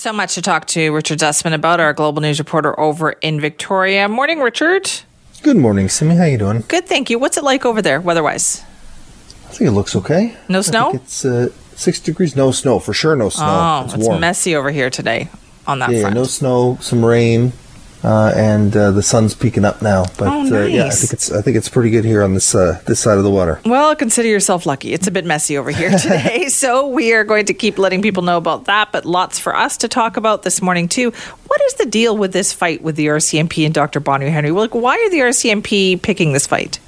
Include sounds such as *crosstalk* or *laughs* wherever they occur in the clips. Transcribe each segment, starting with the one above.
So much to talk to Richard Zussman about, our global news reporter over in Victoria. Morning, Richard. Good morning, Simi. How you doing? Good, thank you. What's it like over there, weather-wise? I think it looks okay. No snow. it's uh, six degrees. No snow for sure. No snow. Oh, it's, it's messy over here today on that yeah, front. no snow, some rain, uh, and uh, the sun's peeking up now. But Oh, uh, yeah, I think it's I think it's pretty good here on this uh, this side of the water. Well, consider yourself lucky. It's a bit messy over here *laughs* today. so we are going to keep letting people know about that, but lots for us to talk about this morning, too. What is the deal with this fight with the RCMP and Dr. Bonnie Henry? Like, why are the RCMP picking this fight?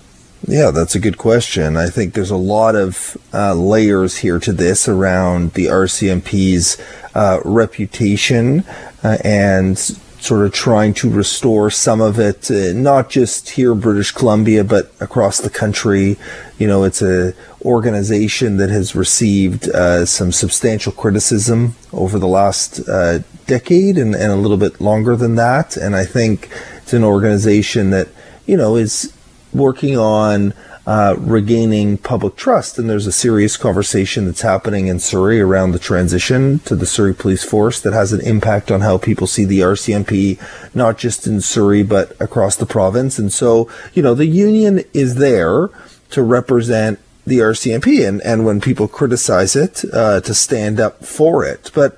Yeah, that's a good question. I think there's a lot of uh, layers here to this around the RCMP's uh, reputation uh, and sort of trying to restore some of it, uh, not just here in British Columbia, but across the country. You know, it's a organization that has received uh, some substantial criticism over the last uh, decade and, and a little bit longer than that. And I think it's an organization that, you know, is working on uh, regaining public trust. And there's a serious conversation that's happening in Surrey around the transition to the Surrey Police Force that has an impact on how people see the RCMP, not just in Surrey, but across the province. And so, you know, the union is there to represent the RCMP and, and when people criticize it, uh, to stand up for it. But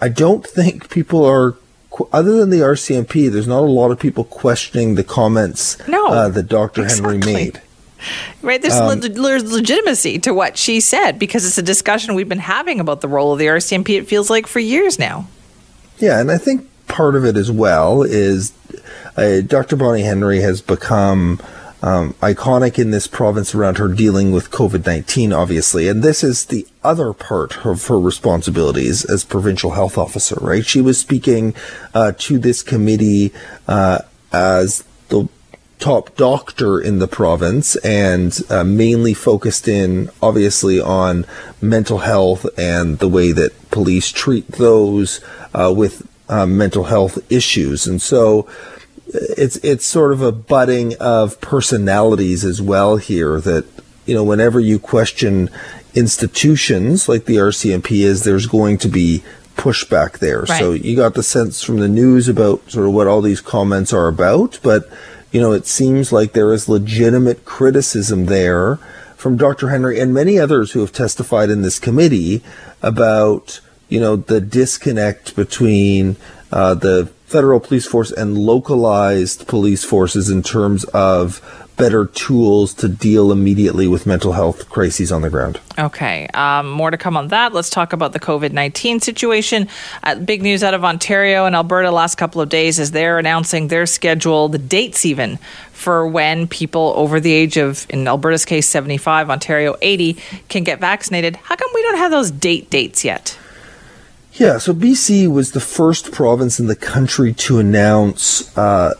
I don't think people are other than the RCMP, there's not a lot of people questioning the comments No, uh, that Dr. Henry made. Right? There's, Um, le- there's legitimacy to what she said because it's a discussion we've been having about the role of the RCMP, it feels like, for years now. Yeah, and I think part of it as well is uh, Dr. Bonnie Henry has become um, iconic in this province around her dealing with COVID 19, obviously. And this is the other part of her responsibilities as provincial health officer, right? She was speaking uh, to this committee uh, as the top doctor in the province and uh, mainly focused in obviously on mental health and the way that police treat those uh, with uh, mental health issues. And so uh, it's it's sort of a budding of personalities as well here that you know whenever you question institutions like the RCMP is there's going to be pushback there. So you got the sense from the news about sort of what all these comments are about, but you know, it seems like there is legitimate criticism there from Dr. Henry and many others who have testified in this committee about, you know, the disconnect between uh, the federal police force and localized police forces in terms of better tools to deal immediately with mental health crises on the ground. Okay, um, more to come on that. Let's talk about the COVID 19 situation. Uh, big news out of Ontario and Alberta last couple of days is they're announcing their schedule, the dates even, for when people over the age of, in Alberta's case, 75, Ontario 80, can get vaccinated. How come we don't have those date dates yet? Yeah, so BC was the first province in the country to announce uh,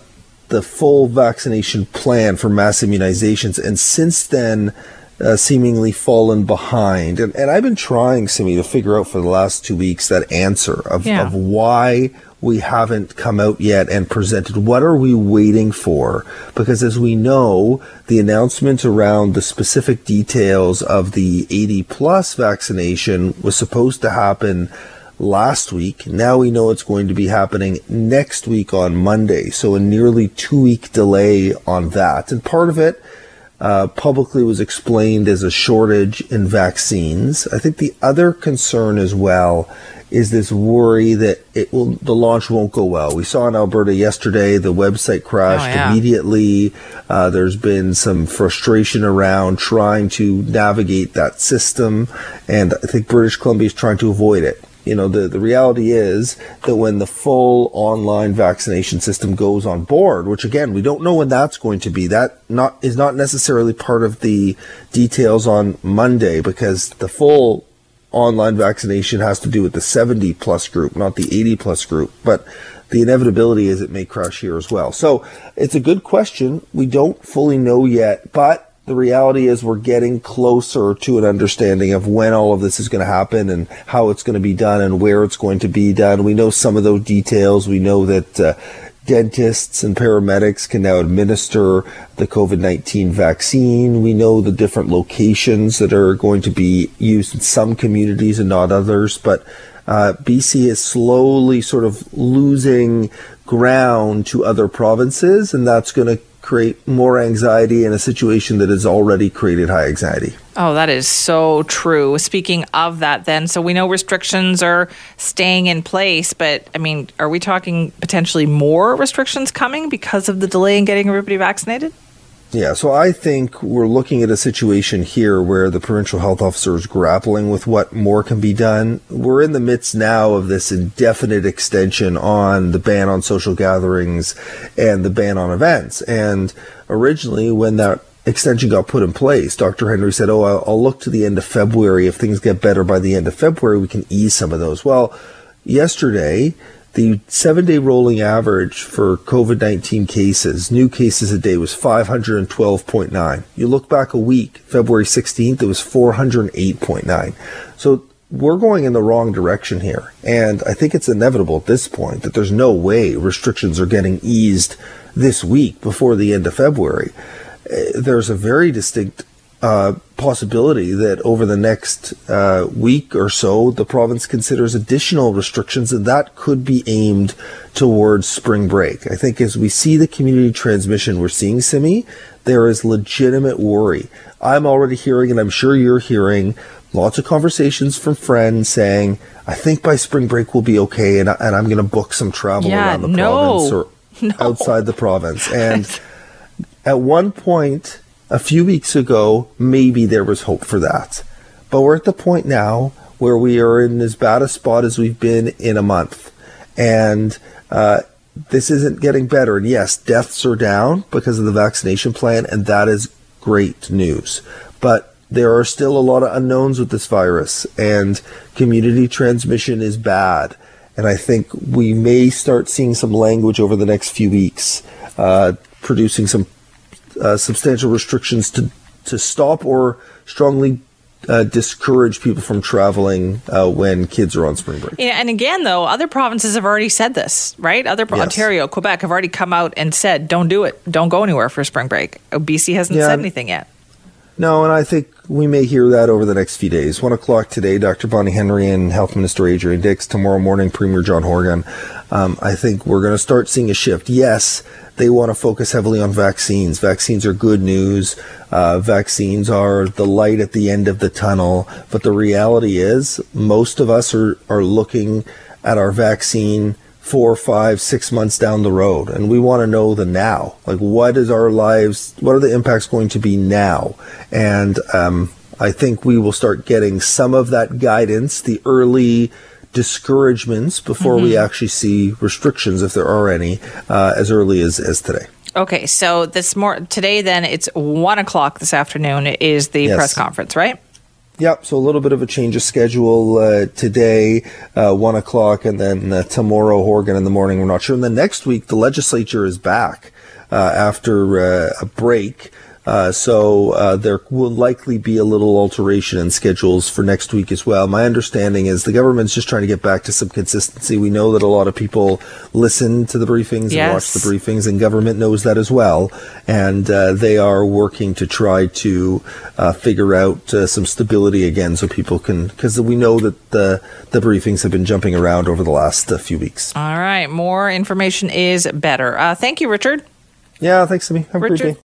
the full vaccination plan for mass immunizations, and since then, uh, seemingly fallen behind. And, and I've been trying, Simi, to figure out for the last two weeks that answer of, Yeah. of why we haven't come out yet and presented. What are we waiting for? Because as we know, the announcement around the specific details of the 80 plus vaccination was supposed to happen last week. Now we know it's going to be happening next week on Monday. So a nearly two week delay on that. And part of it uh, publicly was explained as a shortage in vaccines. I think the other concern as well is this worry that it will the launch won't go well. We saw in Alberta yesterday the website crashed Oh, yeah. immediately. Uh, there's been some frustration around trying to navigate that system, and I think British Columbia is trying to avoid it. You know, the, the reality is that when the full online vaccination system goes on board, which again, we don't know when that's going to be, that not is not necessarily part of the details on Monday because the full online vaccination has to do with the 70 plus group, not the 80 plus group. But the inevitability is it may crash here as well. So it's a good question. We don't fully know yet, but the reality is we're getting closer to an understanding of when all of this is going to happen and how it's going to be done and where it's going to be done. We know some of those details. We know that uh, dentists and paramedics can now administer the COVID 19 vaccine. We know the different locations that are going to be used in some communities and not others. But uh, BC is slowly sort of losing ground to other provinces, and that's going to create more anxiety in a situation that has already created high anxiety. Oh, that is so true. Speaking of that, then, so we know restrictions are staying in place, but I mean, are we talking potentially more restrictions coming because of the delay in getting everybody vaccinated? Yeah, so I think we're looking at a situation here where the provincial health officer is grappling with what more can be done. We're in the midst now of this indefinite extension on the ban on social gatherings and the ban on events. And originally, when that extension got put in place, Dr. Henry said, Oh, I'll look to the end of February. If things get better by the end of February, we can ease some of those. Well, yesterday, the seven day rolling average for COVID 19 cases, new cases a day, was 512.9. You look back a week, February 16th, it was 408.9. So we're going in the wrong direction here. And I think it's inevitable at this point that there's no way restrictions are getting eased this week before the end of February. Eh, there's a very distinct uh, possibility that over the next uh, week or so, the province considers additional restrictions, and that could be aimed towards spring break. I think as we see the community transmission we're seeing, Simi, there is legitimate worry. I'm already hearing, and I'm sure you're hearing, lots of conversations from friends saying, I think by spring break we'll be okay, and, and I'm going to book some travel yeah, around the no, province or *laughs* no. outside the province. And *laughs* at one point, a few weeks ago, maybe there was hope for that. But we're at the point now where we are in as bad a spot as we've been in a month. And uh, this isn't getting better. And yes, deaths are down because of the vaccination plan, and that is great news. But there are still a lot of unknowns with this virus, and community transmission is bad. And I think we may start seeing some language over the next few weeks, uh, producing some uh, substantial restrictions to to stop or strongly uh, discourage people from traveling uh, when kids are on spring break. Yeah, and again, though, other provinces have already said this, right? Other yes. Ontario, Quebec have already come out and said, "Don't do it. Don't go anywhere for spring break." BC hasn't yeah, said anything yet. No, and I think we may hear that over the next few days. One o'clock today, Dr. Bonnie Henry and Health Minister Adrian Dix. Tomorrow morning, Premier John Horgan. Um, I think we're going to start seeing a shift. Yes, they want to focus heavily on vaccines. Vaccines are good news. Uh, vaccines are the light at the end of the tunnel. But the reality is, most of us are, are looking at our vaccine four, five, six months down the road. And we want to know the now. Like, what is our lives, what are the impacts going to be now? And um, I think we will start getting some of that guidance, the early discouragements before mm-hmm. we actually see restrictions, if there are any, uh, as early as, as today. Okay, so this more today. Then it's one o'clock this afternoon. Is the yes. press conference right? Yep. So a little bit of a change of schedule uh, today, uh, one o'clock, and then uh, tomorrow, Horgan in the morning. We're not sure. And then next week, the legislature is back uh, after uh, a break. Uh, so uh, there will likely be a little alteration in schedules for next week as well. My understanding is the government's just trying to get back to some consistency. We know that a lot of people listen to the briefings yes. and watch the briefings, and government knows that as well. And uh, they are working to try to uh, figure out uh, some stability again, so people can because we know that the the briefings have been jumping around over the last few weeks. All right, more information is better. thank you, Richard. Yeah, thanks, Simi. Have Richard, a great day.